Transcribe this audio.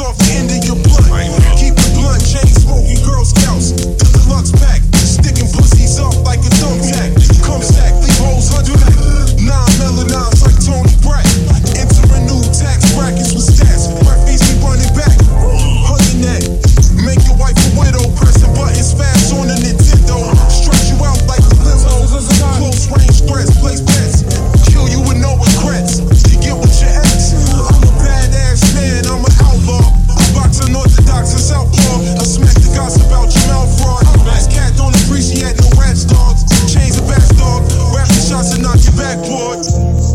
off the knock it backboard.